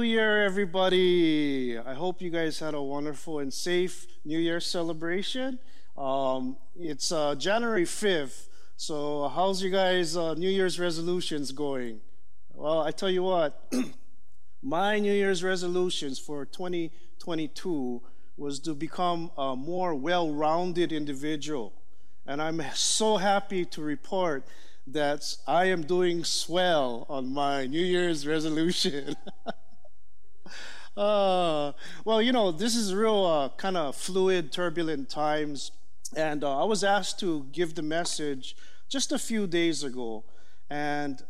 New Year, everybody. I hope you guys had a wonderful and safe New Year celebration. Um, it's uh, January 5th, so how's you guys' uh, New Year's resolutions going? Well, I tell you what, my New Year's resolutions for 2022 was to become a more well rounded individual. And I'm so happy to report that I am doing swell on my New Year's resolution. uh, well, you know, this is real uh, kind of fluid, turbulent times. And uh, I was asked to give the message just a few days ago. And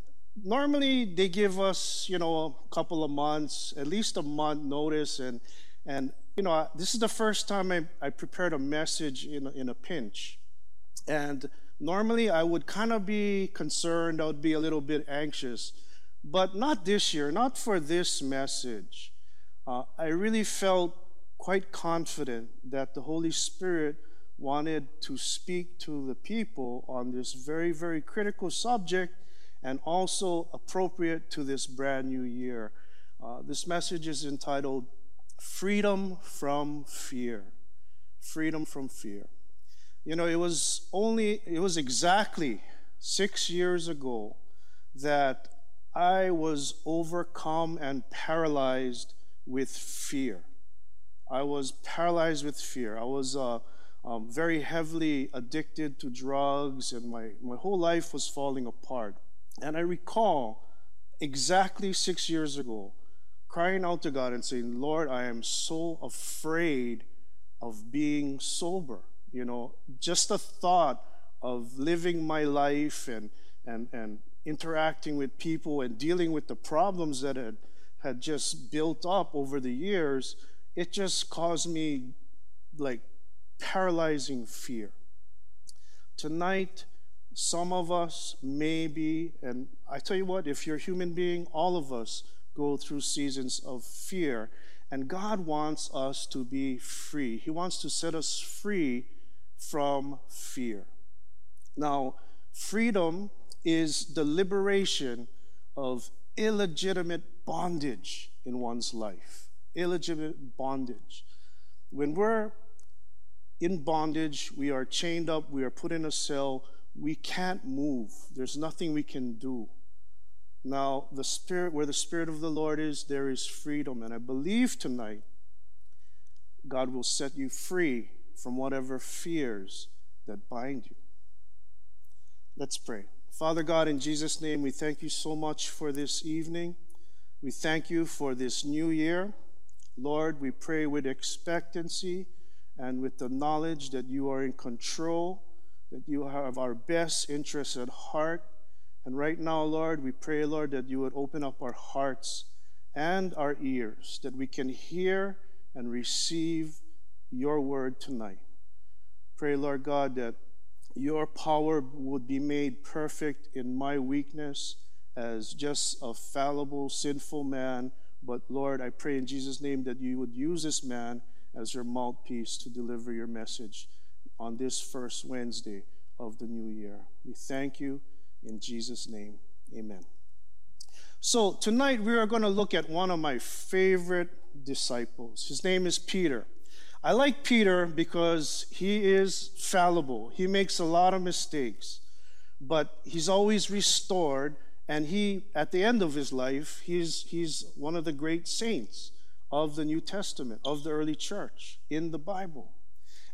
normally they give us, you know, a couple of months, at least a month notice. And, and you know, this is the first time I, I prepared a message in in a pinch. And Normally, I would kind of be concerned, I would be a little bit anxious, but not this year, not for this message. Uh, I really felt quite confident that the Holy Spirit wanted to speak to the people on this very, very critical subject and also appropriate to this brand new year. Uh, this message is entitled Freedom from Fear. Freedom from Fear. You know, it was only, it was exactly six years ago that I was overcome and paralyzed with fear. I was paralyzed with fear. I was uh, um, very heavily addicted to drugs, and my, my whole life was falling apart. And I recall exactly six years ago crying out to God and saying, Lord, I am so afraid of being sober. You know, just the thought of living my life and, and, and interacting with people and dealing with the problems that had, had just built up over the years, it just caused me like paralyzing fear. Tonight, some of us maybe, and I tell you what, if you're a human being, all of us go through seasons of fear. And God wants us to be free. He wants to set us free from fear. Now, freedom is the liberation of illegitimate bondage in one's life. Illegitimate bondage. When we're in bondage, we are chained up, we are put in a cell, we can't move. There's nothing we can do. Now, the Spirit, where the Spirit of the Lord is, there is freedom. And I believe tonight God will set you free from whatever fears that bind you. Let's pray. Father God, in Jesus' name, we thank you so much for this evening. We thank you for this new year. Lord, we pray with expectancy and with the knowledge that you are in control, that you have our best interests at heart. And right now, Lord, we pray, Lord, that you would open up our hearts and our ears, that we can hear and receive your word tonight. Pray, Lord God, that your power would be made perfect in my weakness as just a fallible, sinful man. But Lord, I pray in Jesus' name that you would use this man as your mouthpiece to deliver your message on this first Wednesday of the new year. We thank you in Jesus' name. Amen. So, tonight we are going to look at one of my favorite disciples. His name is Peter. I like Peter because he is fallible. He makes a lot of mistakes, but he's always restored. And he, at the end of his life, he's, he's one of the great saints of the New Testament, of the early church in the Bible.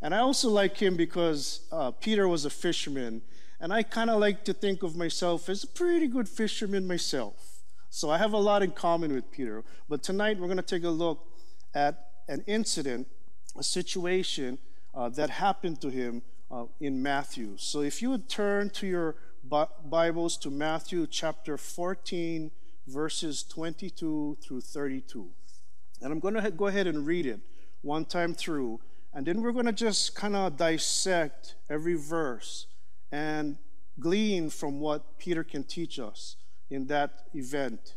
And I also like him because uh, Peter was a fisherman. And I kind of like to think of myself as a pretty good fisherman myself. So I have a lot in common with Peter. But tonight we're going to take a look at an incident a situation uh, that happened to him uh, in Matthew. So if you would turn to your Bibles to Matthew chapter 14, verses 22 through 32. And I'm going to go ahead and read it one time through. And then we're going to just kind of dissect every verse and glean from what Peter can teach us in that event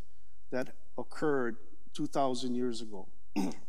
that occurred 2,000 years ago.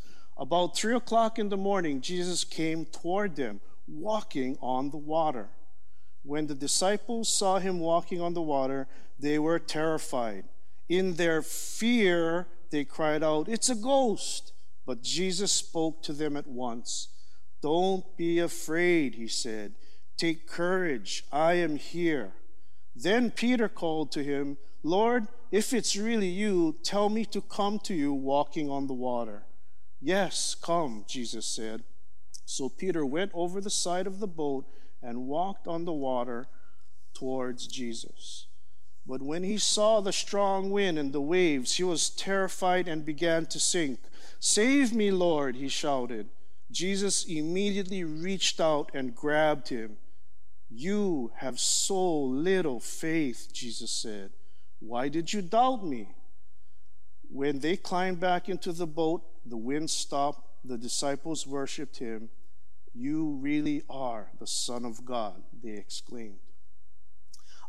About three o'clock in the morning, Jesus came toward them, walking on the water. When the disciples saw him walking on the water, they were terrified. In their fear, they cried out, It's a ghost! But Jesus spoke to them at once. Don't be afraid, he said. Take courage, I am here. Then Peter called to him, Lord, if it's really you, tell me to come to you walking on the water. Yes, come, Jesus said. So Peter went over the side of the boat and walked on the water towards Jesus. But when he saw the strong wind and the waves, he was terrified and began to sink. Save me, Lord, he shouted. Jesus immediately reached out and grabbed him. You have so little faith, Jesus said. Why did you doubt me? When they climbed back into the boat, the wind stopped. The disciples worshiped him you really are the Son of God, they exclaimed.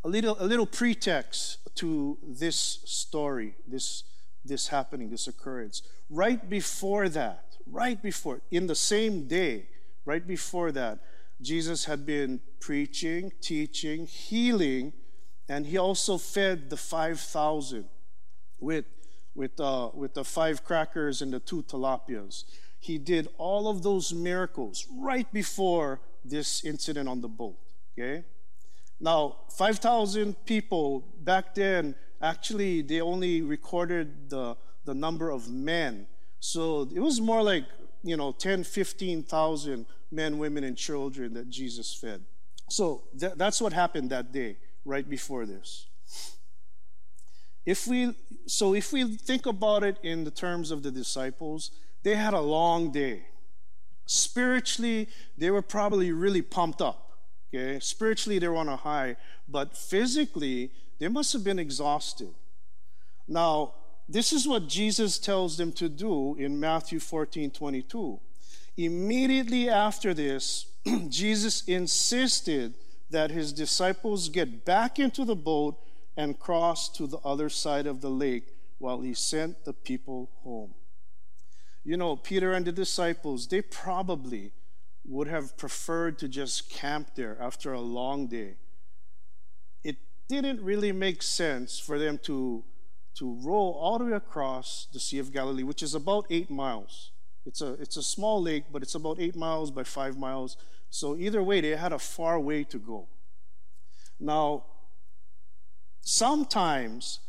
A little, a little pretext to this story, this, this happening, this occurrence. Right before that, right before, in the same day, right before that, Jesus had been preaching, teaching, healing, and he also fed the 5,000 with, with, uh, with the five crackers and the two tilapias he did all of those miracles right before this incident on the boat. Okay? Now, 5,000 people back then, actually, they only recorded the, the number of men. So it was more like, you know, 10, 15,000 men, women, and children that Jesus fed. So th- that's what happened that day, right before this. If we, so if we think about it in the terms of the disciples, they had a long day. Spiritually, they were probably really pumped up. Okay? Spiritually, they were on a high, but physically, they must have been exhausted. Now, this is what Jesus tells them to do in Matthew 14 22. Immediately after this, Jesus insisted that his disciples get back into the boat and crossed to the other side of the lake while he sent the people home. You know, Peter and the disciples, they probably would have preferred to just camp there after a long day. It didn't really make sense for them to, to row all the way across the Sea of Galilee, which is about eight miles. It's a, it's a small lake, but it's about eight miles by five miles. So, either way, they had a far way to go. Now, sometimes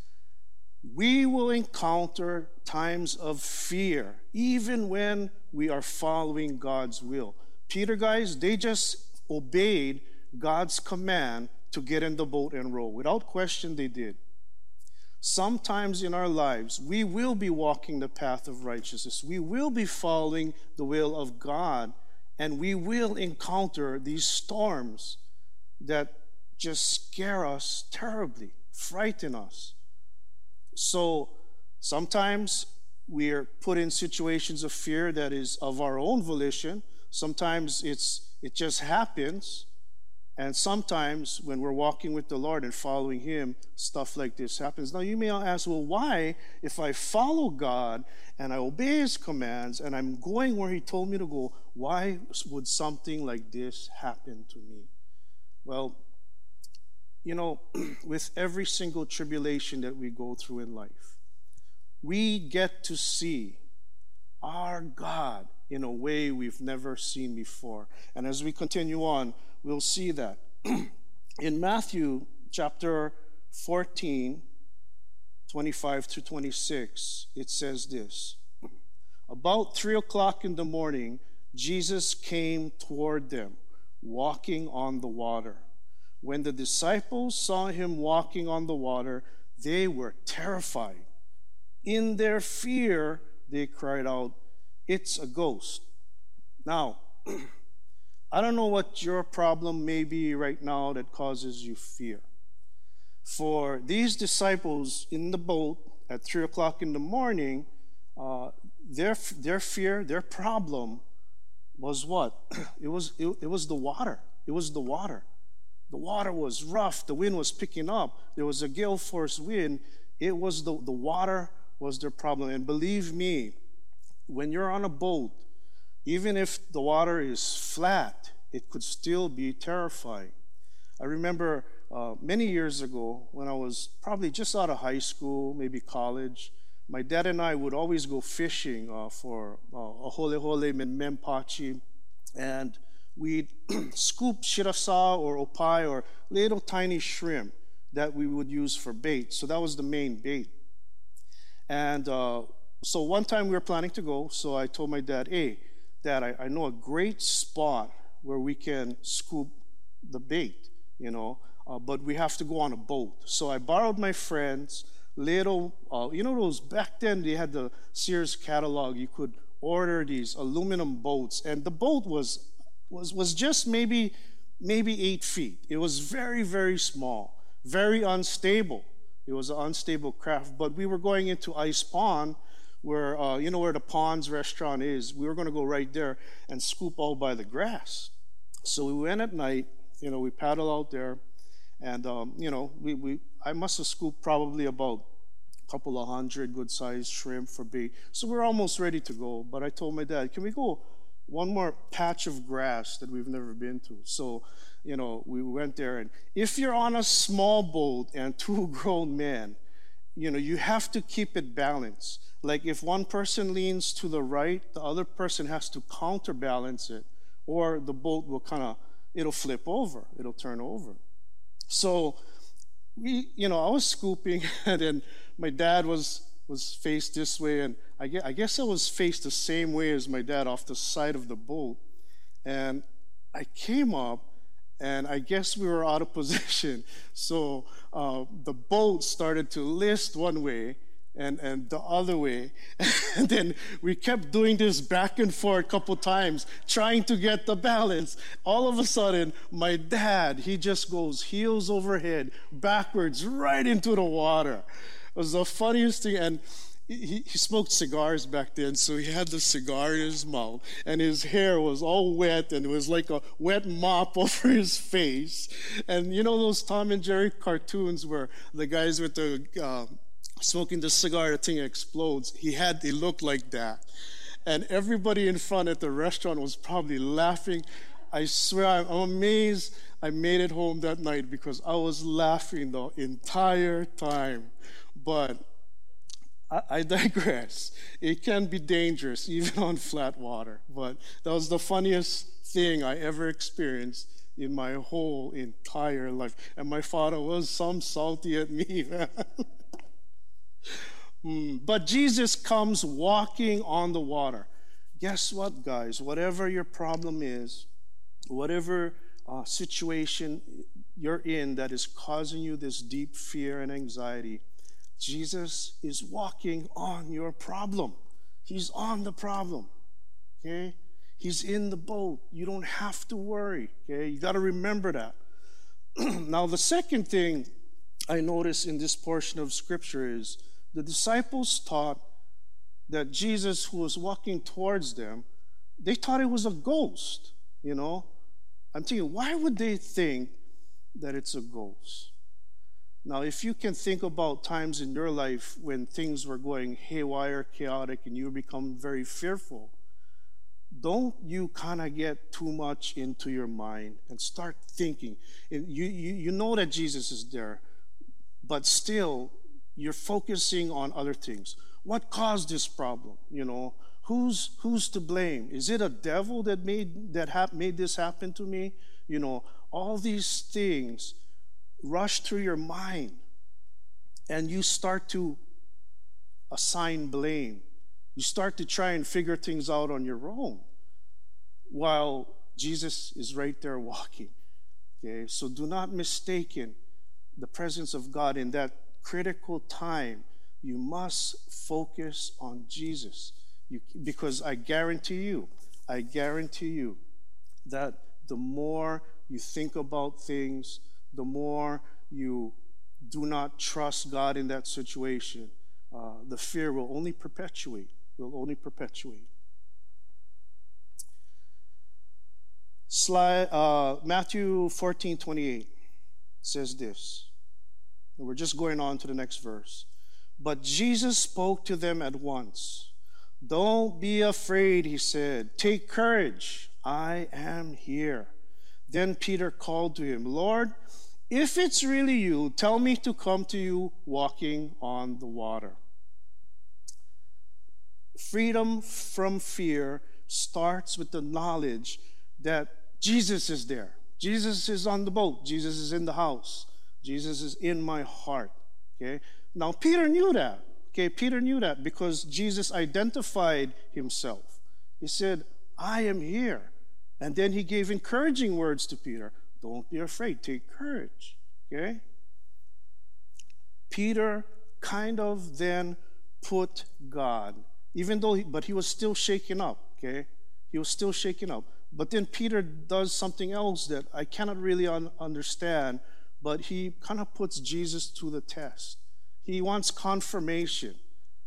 we will encounter times of fear, even when we are following God's will. Peter, guys, they just obeyed God's command to get in the boat and row. Without question, they did. Sometimes in our lives, we will be walking the path of righteousness. We will be following the will of God, and we will encounter these storms that just scare us terribly, frighten us. So sometimes we're put in situations of fear that is of our own volition. Sometimes it's it just happens. And sometimes when we're walking with the Lord and following Him, stuff like this happens. Now you may ask, well, why, if I follow God and I obey His commands and I'm going where He told me to go, why would something like this happen to me? Well, you know, with every single tribulation that we go through in life, we get to see our God in a way we've never seen before. And as we continue on, we'll see that. in Matthew chapter 14, 25 to 26, it says this About three o'clock in the morning, Jesus came toward them, walking on the water. When the disciples saw him walking on the water, they were terrified. In their fear, they cried out, It's a ghost. Now, I don't know what your problem may be right now that causes you fear. For these disciples in the boat at three o'clock in the morning, uh, their, their fear, their problem was what? It was, it, it was the water. It was the water. The water was rough. The wind was picking up. There was a gale force wind. It was the, the water was their problem. And believe me, when you're on a boat, even if the water is flat, it could still be terrifying. I remember uh, many years ago when I was probably just out of high school, maybe college, my dad and I would always go fishing uh, for uh, a hole hole mempachi, and we'd scoop shirasa or opae or little tiny shrimp that we would use for bait. So that was the main bait. And uh, so one time we were planning to go, so I told my dad, hey, dad, I, I know a great spot where we can scoop the bait, you know, uh, but we have to go on a boat. So I borrowed my friend's little, uh, you know, those back then they had the Sears catalog. You could order these aluminum boats, and the boat was was was just maybe maybe eight feet. It was very very small, very unstable. It was an unstable craft. But we were going into Ice Pond, where uh, you know where the Ponds restaurant is. We were going to go right there and scoop all by the grass. So we went at night. You know, we paddled out there, and um, you know, we, we I must have scooped probably about a couple of hundred good-sized shrimp for bait. So we we're almost ready to go. But I told my dad, "Can we go one more patch of grass that we've never been to?" So you know, we went there. And if you're on a small boat and two grown men, you know, you have to keep it balanced. Like if one person leans to the right, the other person has to counterbalance it, or the boat will kind of, it'll flip over, it'll turn over. So we, you know, I was scooping, and then my dad was was faced this way, and I guess, I guess I was faced the same way as my dad off the side of the boat. And I came up, and I guess we were out of position. So uh, the boat started to list one way and, and the other way. and then we kept doing this back and forth a couple times, trying to get the balance. All of a sudden, my dad, he just goes heels over head, backwards, right into the water. It was the funniest thing. And he, he smoked cigars back then, so he had the cigar in his mouth, and his hair was all wet, and it was like a wet mop over his face. And you know those Tom and Jerry cartoons where the guys with the uh, smoking the cigar, the thing explodes. He had, it looked like that, and everybody in front at the restaurant was probably laughing. I swear, I'm amazed I made it home that night because I was laughing the entire time. But I, digress. It can be dangerous even on flat water, but that was the funniest thing I ever experienced in my whole entire life. And my father was some salty at me. mm, but Jesus comes walking on the water. Guess what, guys? Whatever your problem is, whatever uh, situation you're in that is causing you this deep fear and anxiety, Jesus is walking on your problem. He's on the problem. Okay? He's in the boat. You don't have to worry. Okay? You got to remember that. now, the second thing I notice in this portion of scripture is the disciples taught that Jesus, who was walking towards them, they thought it was a ghost. You know? I'm thinking, why would they think that it's a ghost? Now, if you can think about times in your life when things were going haywire, chaotic, and you become very fearful, don't you kind of get too much into your mind and start thinking. You, you, you know that Jesus is there, but still you're focusing on other things. What caused this problem? You know, who's who's to blame? Is it a devil that made that hap- made this happen to me? You know, all these things rush through your mind and you start to assign blame. You start to try and figure things out on your own while Jesus is right there walking. Okay, so do not mistaken the presence of God in that critical time. You must focus on Jesus. You, because I guarantee you, I guarantee you that the more you think about things, the more you do not trust God in that situation, uh, the fear will only perpetuate, will only perpetuate. Slide, uh, Matthew 14, 28 says this. And we're just going on to the next verse. But Jesus spoke to them at once. Don't be afraid, he said. Take courage. I am here. Then Peter called to him, Lord, if it's really you, tell me to come to you walking on the water. Freedom from fear starts with the knowledge that Jesus is there. Jesus is on the boat. Jesus is in the house. Jesus is in my heart. Okay? Now, Peter knew that. Okay, Peter knew that because Jesus identified himself. He said, I am here. And then he gave encouraging words to Peter Don't be afraid, take courage. Okay? Peter kind of then put God, even though, he, but he was still shaken up. Okay? He was still shaken up. But then Peter does something else that I cannot really un- understand, but he kind of puts Jesus to the test. He wants confirmation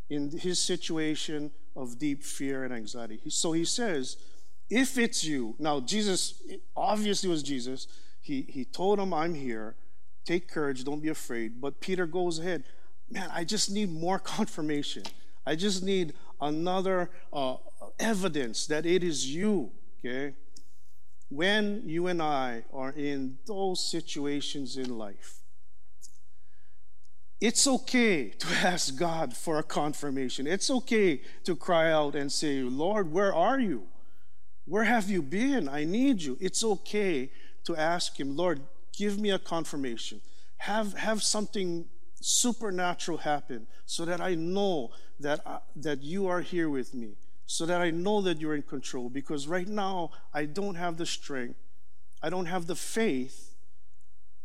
in his situation of deep fear and anxiety. So he says, If it's you, now Jesus, obviously was Jesus, he, he told him, I'm here. Take courage, don't be afraid. But Peter goes ahead, Man, I just need more confirmation. I just need another uh, evidence that it is you, okay? When you and I are in those situations in life, it's okay to ask God for a confirmation. It's okay to cry out and say, Lord, where are you? Where have you been? I need you. It's okay to ask Him, Lord, give me a confirmation. Have, have something supernatural happen so that I know that, uh, that you are here with me, so that I know that you're in control. Because right now, I don't have the strength, I don't have the faith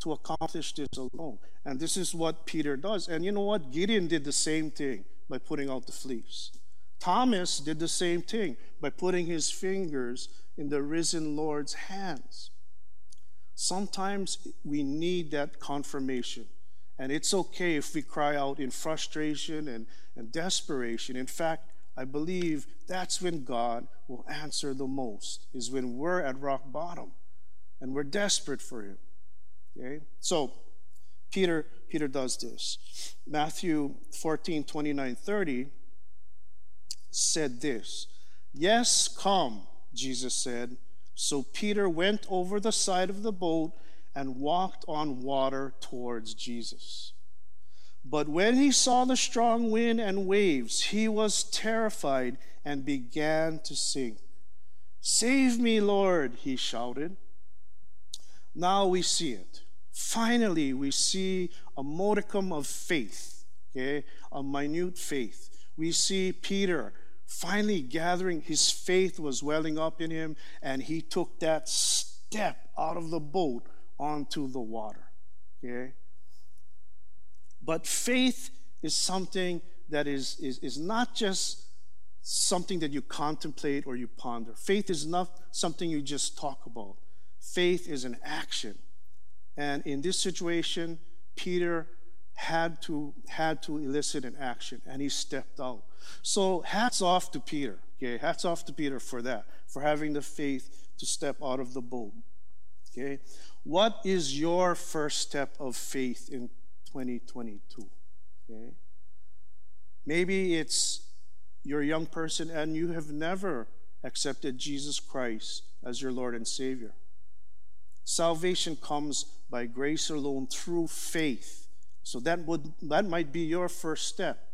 to accomplish this alone. And this is what Peter does. And you know what? Gideon did the same thing by putting out the fleece. Thomas did the same thing by putting his fingers in the risen Lord's hands. Sometimes we need that confirmation. And it's okay if we cry out in frustration and, and desperation. In fact, I believe that's when God will answer the most, is when we're at rock bottom and we're desperate for Him. Okay? So, Peter, Peter does this. Matthew 14, 29, 30 said this Yes, come, Jesus said. So Peter went over the side of the boat and walked on water towards Jesus. But when he saw the strong wind and waves, he was terrified and began to sink. Save me, Lord, he shouted. Now we see it. Finally, we see a modicum of faith, okay, a minute faith. We see Peter finally gathering, his faith was welling up in him, and he took that step out of the boat onto the water, okay? But faith is something that is, is, is not just something that you contemplate or you ponder. Faith is not something you just talk about. Faith is an action. And in this situation, Peter had to had to elicit an action and he stepped out. So hats off to Peter. Okay, hats off to Peter for that, for having the faith to step out of the boat. Okay. What is your first step of faith in 2022? Okay. Maybe it's you're a young person and you have never accepted Jesus Christ as your Lord and Savior. Salvation comes by grace alone through faith. So that would that might be your first step.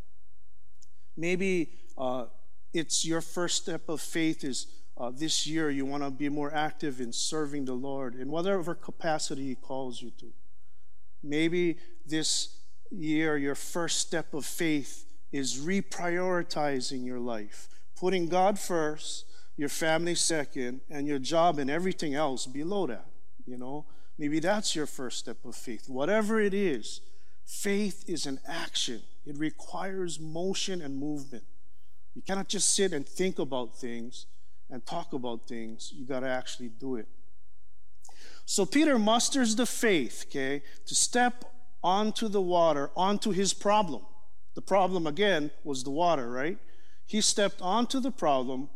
Maybe uh, it's your first step of faith is uh, this year you want to be more active in serving the Lord in whatever capacity He calls you to. Maybe this year your first step of faith is reprioritizing your life, putting God first, your family second, and your job and everything else below that. You know, maybe that's your first step of faith. Whatever it is, faith is an action, it requires motion and movement. You cannot just sit and think about things and talk about things, you got to actually do it. So Peter musters the faith, okay, to step onto the water, onto his problem. The problem again was the water, right? He stepped onto the problem,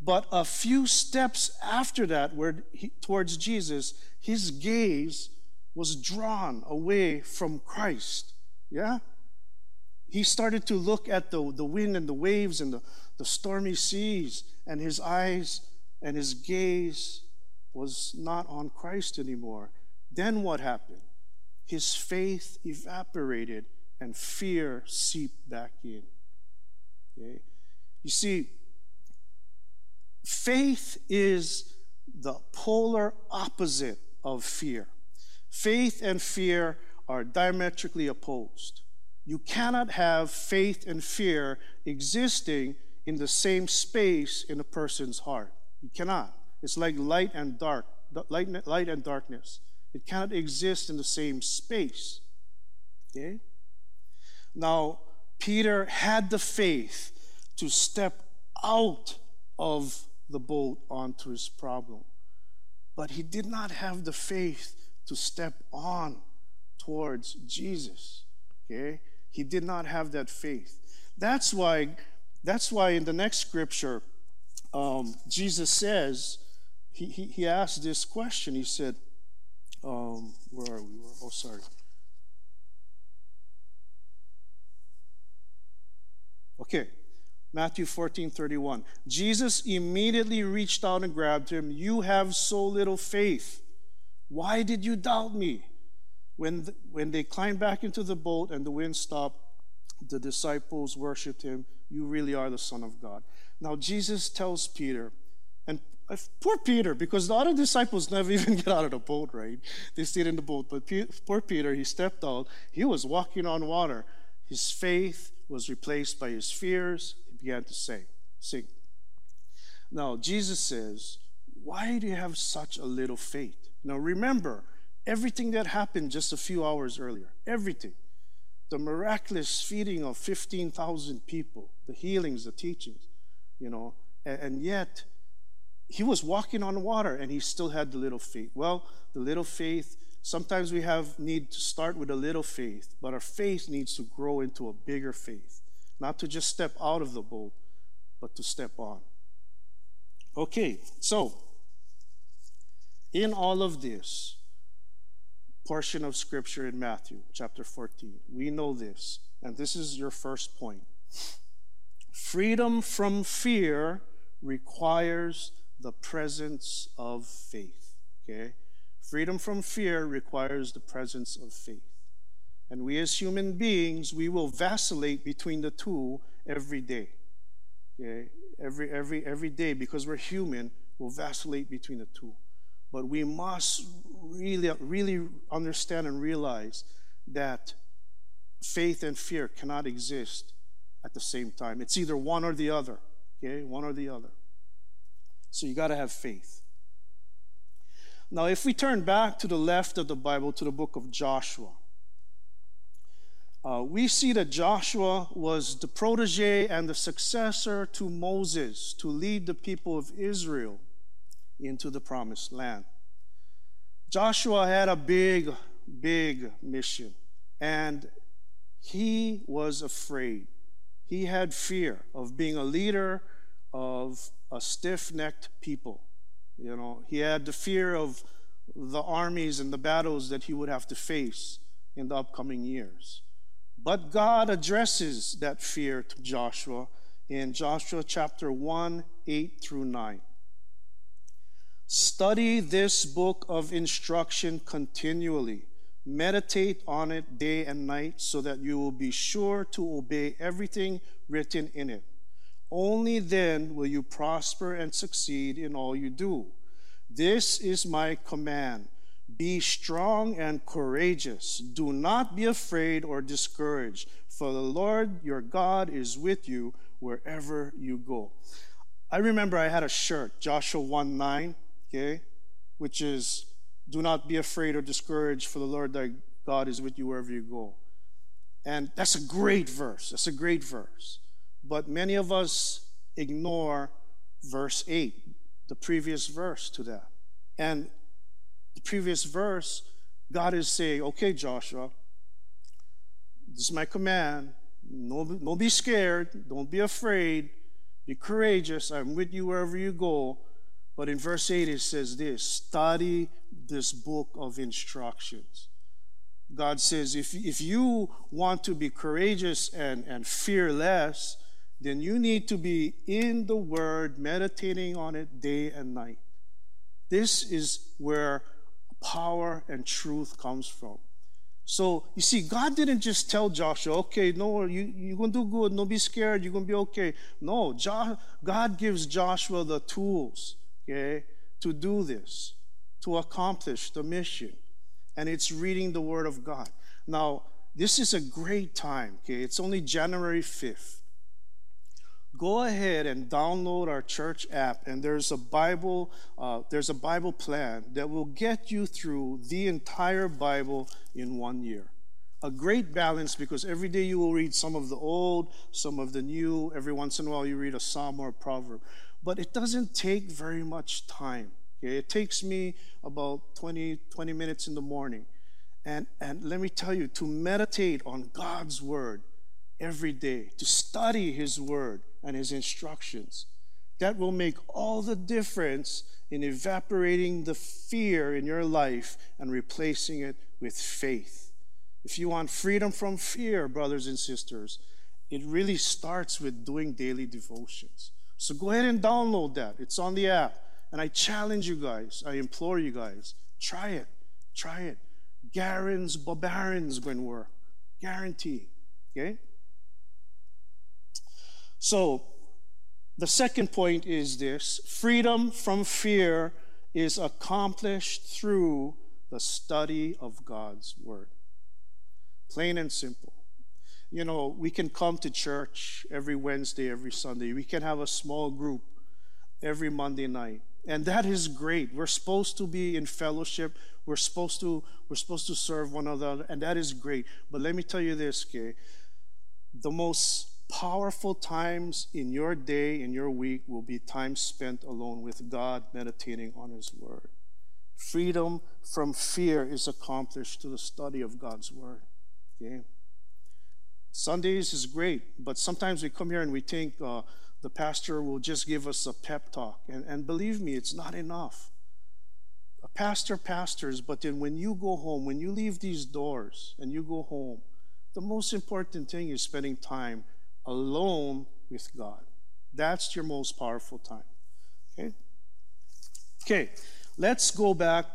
but a few steps after that, where he, towards Jesus, his gaze was drawn away from Christ. Yeah? He started to look at the, the wind and the waves and the, the stormy seas, and his eyes and his gaze was not on Christ anymore. Then what happened? His faith evaporated and fear seeped back in. Okay? You see, faith is the polar opposite of fear. Faith and fear are diametrically opposed. You cannot have faith and fear existing in the same space in a person's heart. You cannot. It's like light and dark, light, light and darkness. It cannot exist in the same space. Okay? Now, Peter had the faith to step out of the boat onto his problem. But he did not have the faith to step on towards Jesus. Okay? He did not have that faith. That's why, that's why in the next scripture, um, Jesus says, he, he, he asked this question. He said, um, where are we? Oh, sorry. Okay. Matthew 14, 31. Jesus immediately reached out and grabbed him. You have so little faith. Why did you doubt me? When, when they climbed back into the boat and the wind stopped, the disciples worshiped him. You really are the Son of God. Now, Jesus tells Peter, and uh, poor Peter, because the other disciples never even get out of the boat, right? They stayed in the boat. But poor Peter, he stepped out. He was walking on water. His faith was replaced by his fears. He began to say, sing. Now, Jesus says, Why do you have such a little faith? Now, remember, Everything that happened just a few hours earlier, everything. The miraculous feeding of 15,000 people, the healings, the teachings, you know, and, and yet he was walking on water and he still had the little faith. Well, the little faith, sometimes we have need to start with a little faith, but our faith needs to grow into a bigger faith. Not to just step out of the boat, but to step on. Okay, so in all of this, portion of scripture in Matthew chapter 14. We know this, and this is your first point. Freedom from fear requires the presence of faith. Okay? Freedom from fear requires the presence of faith. And we as human beings, we will vacillate between the two every day. Okay? Every every every day because we're human, we'll vacillate between the two. But we must really, really understand and realize that faith and fear cannot exist at the same time. It's either one or the other. Okay? One or the other. So you got to have faith. Now, if we turn back to the left of the Bible to the book of Joshua, uh, we see that Joshua was the protege and the successor to Moses to lead the people of Israel into the promised land. Joshua had a big, big mission, and he was afraid. He had fear of being a leader of a stiff necked people. You know, he had the fear of the armies and the battles that he would have to face in the upcoming years. But God addresses that fear to Joshua in Joshua chapter 1 8 through 9. Study this book of instruction continually. Meditate on it day and night so that you will be sure to obey everything written in it. Only then will you prosper and succeed in all you do. This is my command. Be strong and courageous. Do not be afraid or discouraged, for the Lord your God is with you wherever you go. I remember I had a shirt, Joshua 1 9 okay? Which is, do not be afraid or discouraged, for the Lord thy God is with you wherever you go. And that's a great verse. That's a great verse. But many of us ignore verse 8, the previous verse to that. And the previous verse, God is saying, okay, Joshua, this is my command. Don't, don't be scared. Don't be afraid. Be courageous. I'm with you wherever you go. But in verse 8, it says this study this book of instructions. God says, if, if you want to be courageous and, and fearless, then you need to be in the Word, meditating on it day and night. This is where power and truth comes from. So you see, God didn't just tell Joshua, okay, no, you, you're going to do good, don't be scared, you're going to be okay. No, jo- God gives Joshua the tools, okay, to do this, to accomplish the mission. And it's reading the Word of God. Now, this is a great time, okay? It's only January 5th go ahead and download our church app and there's a bible uh, there's a bible plan that will get you through the entire bible in one year a great balance because every day you will read some of the old some of the new every once in a while you read a psalm or a proverb but it doesn't take very much time okay? it takes me about 20 20 minutes in the morning and and let me tell you to meditate on god's word every day to study his word and his instructions. That will make all the difference in evaporating the fear in your life and replacing it with faith. If you want freedom from fear, brothers and sisters, it really starts with doing daily devotions. So go ahead and download that. It's on the app. And I challenge you guys, I implore you guys, try it. Try it. Garen's Babarin's going to work. Guarantee. Okay? So, the second point is this freedom from fear is accomplished through the study of God's Word. Plain and simple. You know, we can come to church every Wednesday, every Sunday. We can have a small group every Monday night. And that is great. We're supposed to be in fellowship. We're supposed to we're supposed to serve one another, and that is great. But let me tell you this, okay? The most powerful times in your day, in your week, will be time spent alone with God, meditating on His Word. Freedom from fear is accomplished through the study of God's Word. Okay? Sundays is great, but sometimes we come here and we think uh, the pastor will just give us a pep talk. And, and believe me, it's not enough. A pastor pastors, but then when you go home, when you leave these doors and you go home, the most important thing is spending time alone with God. That's your most powerful time. Okay? Okay, let's go back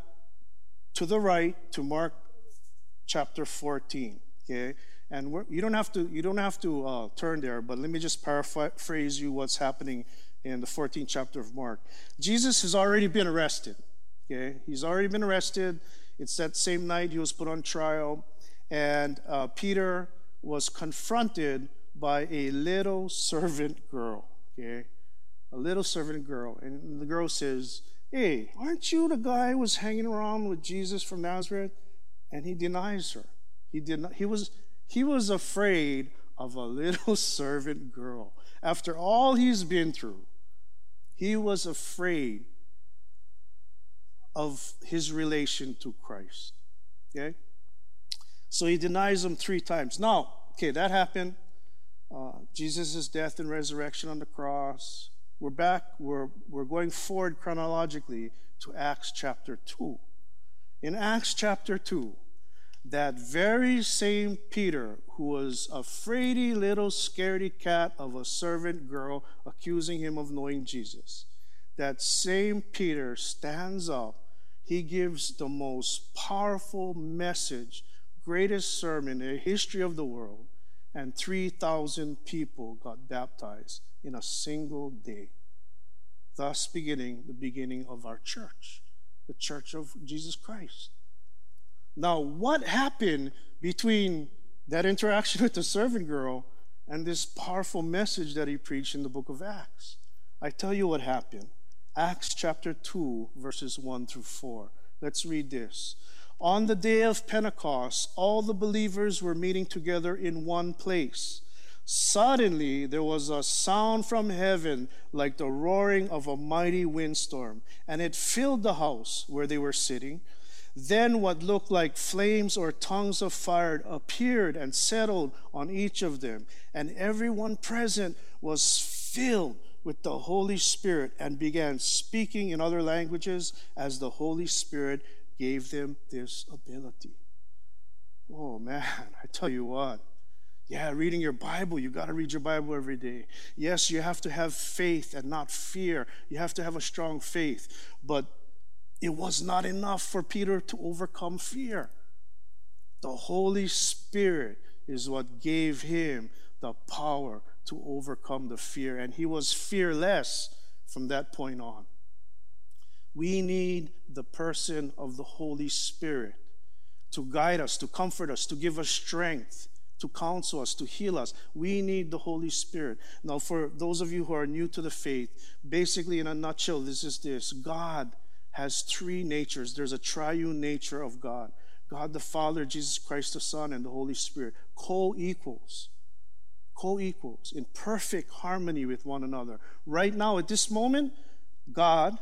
to the right to Mark chapter 14. Okay? And you don't have to you don't have to uh, turn there, but let me just paraphrase you what's happening in the 14th chapter of Mark. Jesus has already been arrested. Okay, he's already been arrested. It's that same night he was put on trial, and uh, Peter was confronted by a little servant girl. Okay? A little servant girl. And the girl says, Hey, aren't you the guy who was hanging around with Jesus from Nazareth? And he denies her. He did not, he was he was afraid of a little servant girl. After all he's been through, he was afraid of his relation to Christ. Okay? So he denies him three times. Now, okay, that happened uh, Jesus' death and resurrection on the cross. We're back, we're, we're going forward chronologically to Acts chapter 2. In Acts chapter 2, that very same Peter, who was a fraidy little scaredy cat of a servant girl accusing him of knowing Jesus, that same Peter stands up. He gives the most powerful message, greatest sermon in the history of the world and 3,000 people got baptized in a single day, thus beginning the beginning of our church, the church of Jesus Christ. Now, what happened between that interaction with the servant girl and this powerful message that he preached in the book of Acts? I tell you what happened. Acts chapter 2, verses 1 through 4. Let's read this. On the day of Pentecost, all the believers were meeting together in one place. Suddenly, there was a sound from heaven like the roaring of a mighty windstorm, and it filled the house where they were sitting. Then what looked like flames or tongues of fire appeared and settled on each of them, and everyone present was filled with the Holy Spirit and began speaking in other languages as the Holy Spirit gave them this ability. Oh man, I tell you what. Yeah, reading your Bible, you got to read your Bible every day. Yes, you have to have faith and not fear. You have to have a strong faith. But it was not enough for Peter to overcome fear. The Holy Spirit is what gave him the power to overcome the fear, and he was fearless from that point on. We need the person of the Holy Spirit to guide us, to comfort us, to give us strength, to counsel us, to heal us. We need the Holy Spirit. Now, for those of you who are new to the faith, basically, in a nutshell, this is this God has three natures. There's a triune nature of God God the Father, Jesus Christ the Son, and the Holy Spirit, co equals co equals, in perfect harmony with one another. Right now, at this moment, God,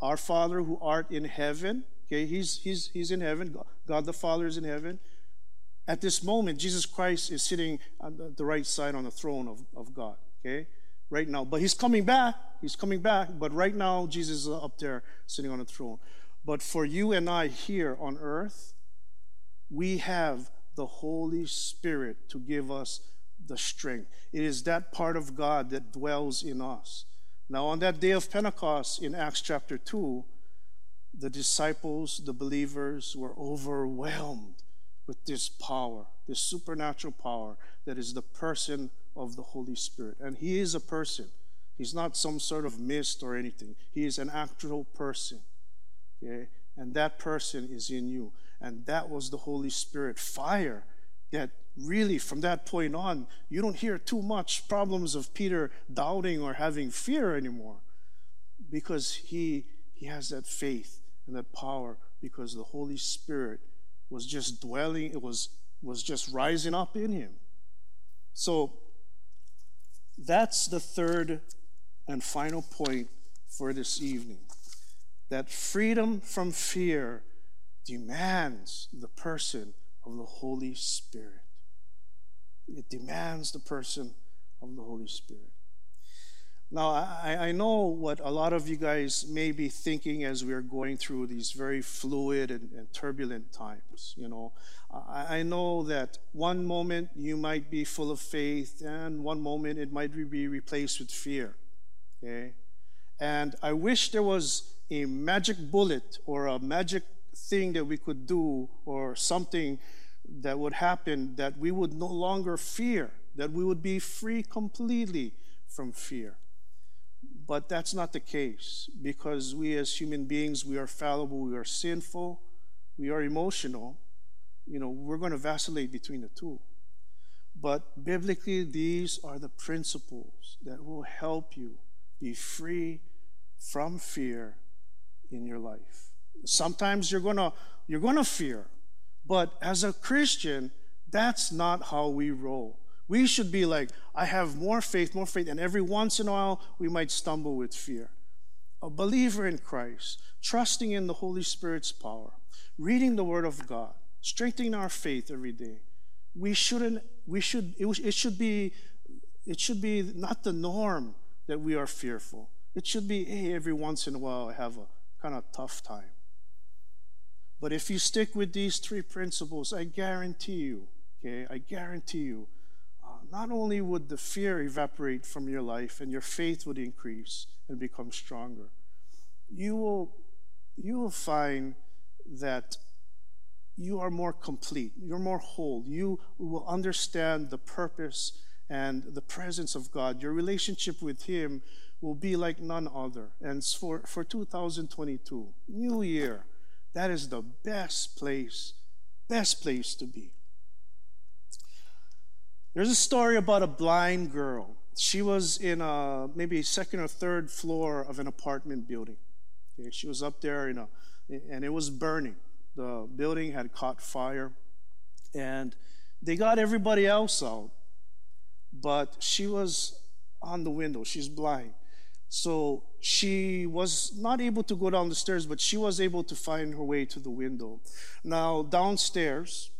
our Father who art in heaven, okay, he's, he's, he's in heaven, God the Father is in heaven. At this moment, Jesus Christ is sitting on the, right side on the throne of, of God, okay, right now. But he's coming back, he's coming back, but right now, Jesus is up there sitting on the throne. But for you and I here on earth, we have the Holy Spirit to give us the strength. It is that part of God that dwells in us. Now, on that day of Pentecost in Acts chapter 2, the disciples, the believers, were overwhelmed with this power, this supernatural power that is the person of the Holy Spirit. And He is a person. He's not some sort of mist or anything. He is an actual person. Okay? And that person is in you. And that was the Holy Spirit fire that really from that point on, you don't hear too much problems of Peter doubting or having fear anymore because he, he has that faith and that power because the Holy Spirit was just dwelling, it was, was just rising up in him. So that's the third and final point for this evening that freedom from fear demands the person of the Holy Spirit. It demands the person of the Holy Spirit. Now, I, I know what a lot of you guys may be thinking as we're going through these very fluid and, and turbulent times. You know, I, I, know that one moment you might be full of faith, and one moment it might be replaced with fear. Okay? And I wish there was a magic bullet or a magic thing that we could do or something that would happen that we would no longer fear, that we would be free completely from fear. But that's not the case because we as human beings, we are fallible, we are sinful, we are emotional. You know, we're going to vacillate between the two. But biblically, these are the principles that will help you be free from fear in your life. Sometimes you're going to you're going to fear. But as a Christian, that's not how we roll. We should be like, I have more faith, more faith, and every once in a while we might stumble with fear. A believer in Christ, trusting in the Holy Spirit's power, reading the Word of God, strengthening our faith every day. We shouldn't, we should, it, it should be, it should be not the norm that we are fearful. It should be, hey, every once in a while I have a kind of tough time. But if you stick with these three principles, I guarantee you, okay, I guarantee you, not only would the fear evaporate from your life and your faith would increase and become stronger, you will, you will find that you are more complete, you're more whole, you will understand the purpose and the presence of God. Your relationship with Him will be like none other. And for, for 2022, new year, that is the best place, best place to be. There's a story about a blind girl. She was in a maybe second or third floor of an apartment building. Okay, she was up there, and it was burning. The building had caught fire, and they got everybody else out, but she was on the window. She's blind, So she was not able to go down the stairs, but she was able to find her way to the window. Now, downstairs,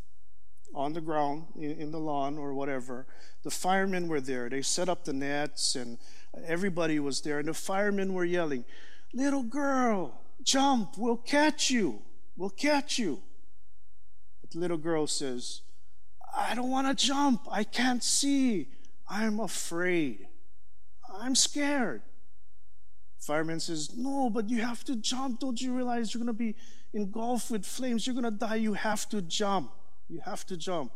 on the ground, in, the lawn or whatever, the firemen were there. They set up the nets and everybody was there. And the firemen were yelling, Little girl, jump, we'll catch you, we'll catch you. But the little girl says, I don't want to jump, I can't see, I'm afraid, I'm scared. Fireman says, No, but you have to jump. Don't you realize you're going to be engulfed with flames? You're going to die. You have to jump. You have to jump.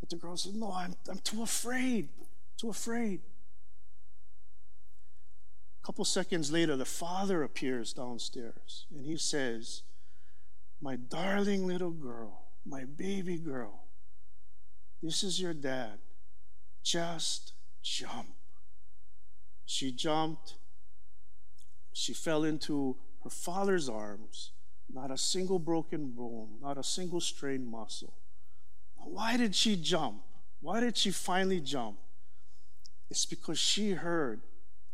But the girl says, No, I'm, I'm too afraid. Too afraid. A couple seconds later, the father appears downstairs and he says, My darling little girl, my baby girl, this is your dad. Just jump. She jumped she fell into her father's arms, not a single broken bone, not a single strained muscle. Why did she jump? Why did she finally jump? It's because she heard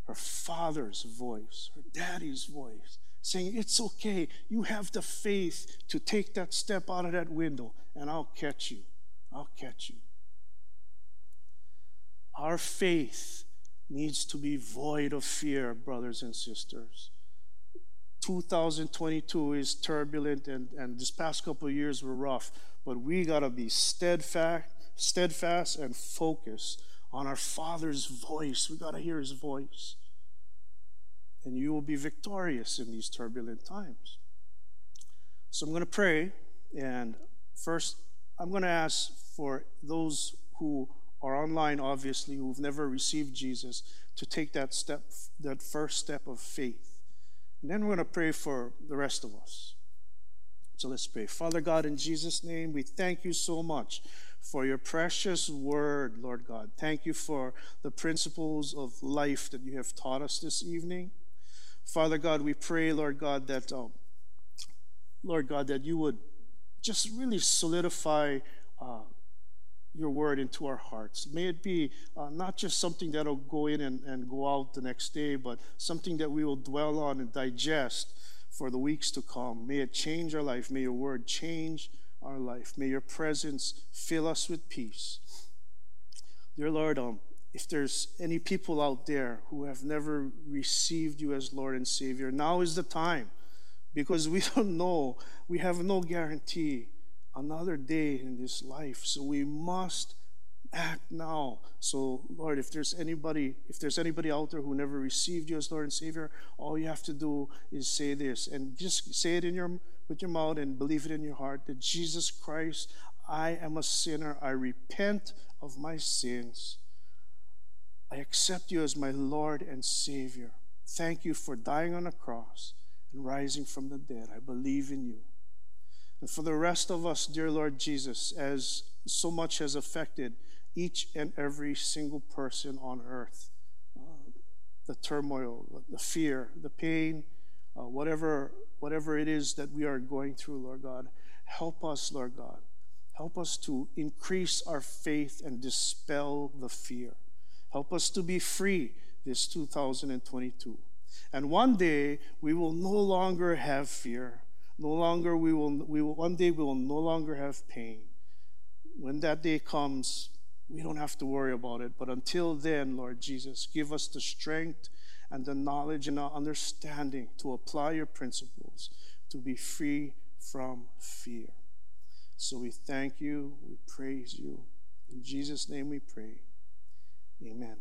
her father's voice, her daddy's voice, saying, It's okay. You have the faith to take that step out of that window, and I'll catch you. I'll catch you. Our faith needs to be void of fear, brothers and sisters. 2022 is turbulent, and, and this past couple of years were rough, but we got to be steadfast, steadfast and focused on our Father's voice. We got to hear His voice. And you will be victorious in these turbulent times. So I'm going to pray, and first, I'm going to ask for those who are online, obviously, who've never received Jesus, to take that step, that first step of faith. And then we're going to pray for the rest of us. So let's pray. Father God, in Jesus' name, we thank you so much for your precious word, Lord God. Thank you for the principles of life that you have taught us this evening. Father God, we pray, Lord God, that, um, Lord God, that you would just really solidify uh, your word into our hearts. May it be uh, not just something that'll go in and, and go out the next day, but something that we will dwell on and digest for the weeks to come. May it change our life. May your word change our life. May your presence fill us with peace. Dear Lord, um, if there's any people out there who have never received you as Lord and Savior, now is the time because we don't know, we have no guarantee another day in this life. So we must act now. So, Lord, if there's anybody, if there's anybody out there who never received you as Lord and Savior, all you have to do is say this and just say it in your with your mouth and believe it in your heart that Jesus Christ, I am a sinner. I repent of my sins. I accept you as my Lord and Savior. Thank you for dying on the cross and rising from the dead. I believe in you. And for the rest of us, dear Lord Jesus, as so much has affected each and every single person on earth uh, the turmoil, the fear, the pain, uh, whatever, whatever it is that we are going through, Lord God, help us, Lord God. Help us to increase our faith and dispel the fear. Help us to be free this 2022. And one day we will no longer have fear no longer we will, we will, one day we will no longer have pain. When that day comes, we don't have to worry about it. But until then, Lord Jesus, give us the strength and the knowledge and the understanding to apply your principles, to be free from fear. So we thank you, we praise you. In Jesus' name we pray. Amen.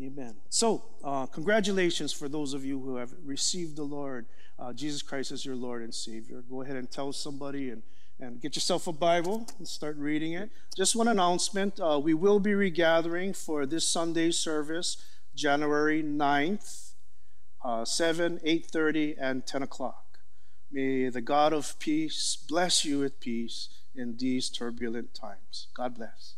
Amen. So, uh, congratulations for those of you who have received the Lord uh, Jesus Christ as your Lord and Savior. Go ahead and tell somebody and, and get yourself a Bible and start reading it. Just one announcement uh, we will be regathering for this Sunday service, January 9th, uh, 7, 8.30, and 10 o'clock. May the God of peace bless you with peace in these turbulent times. God bless.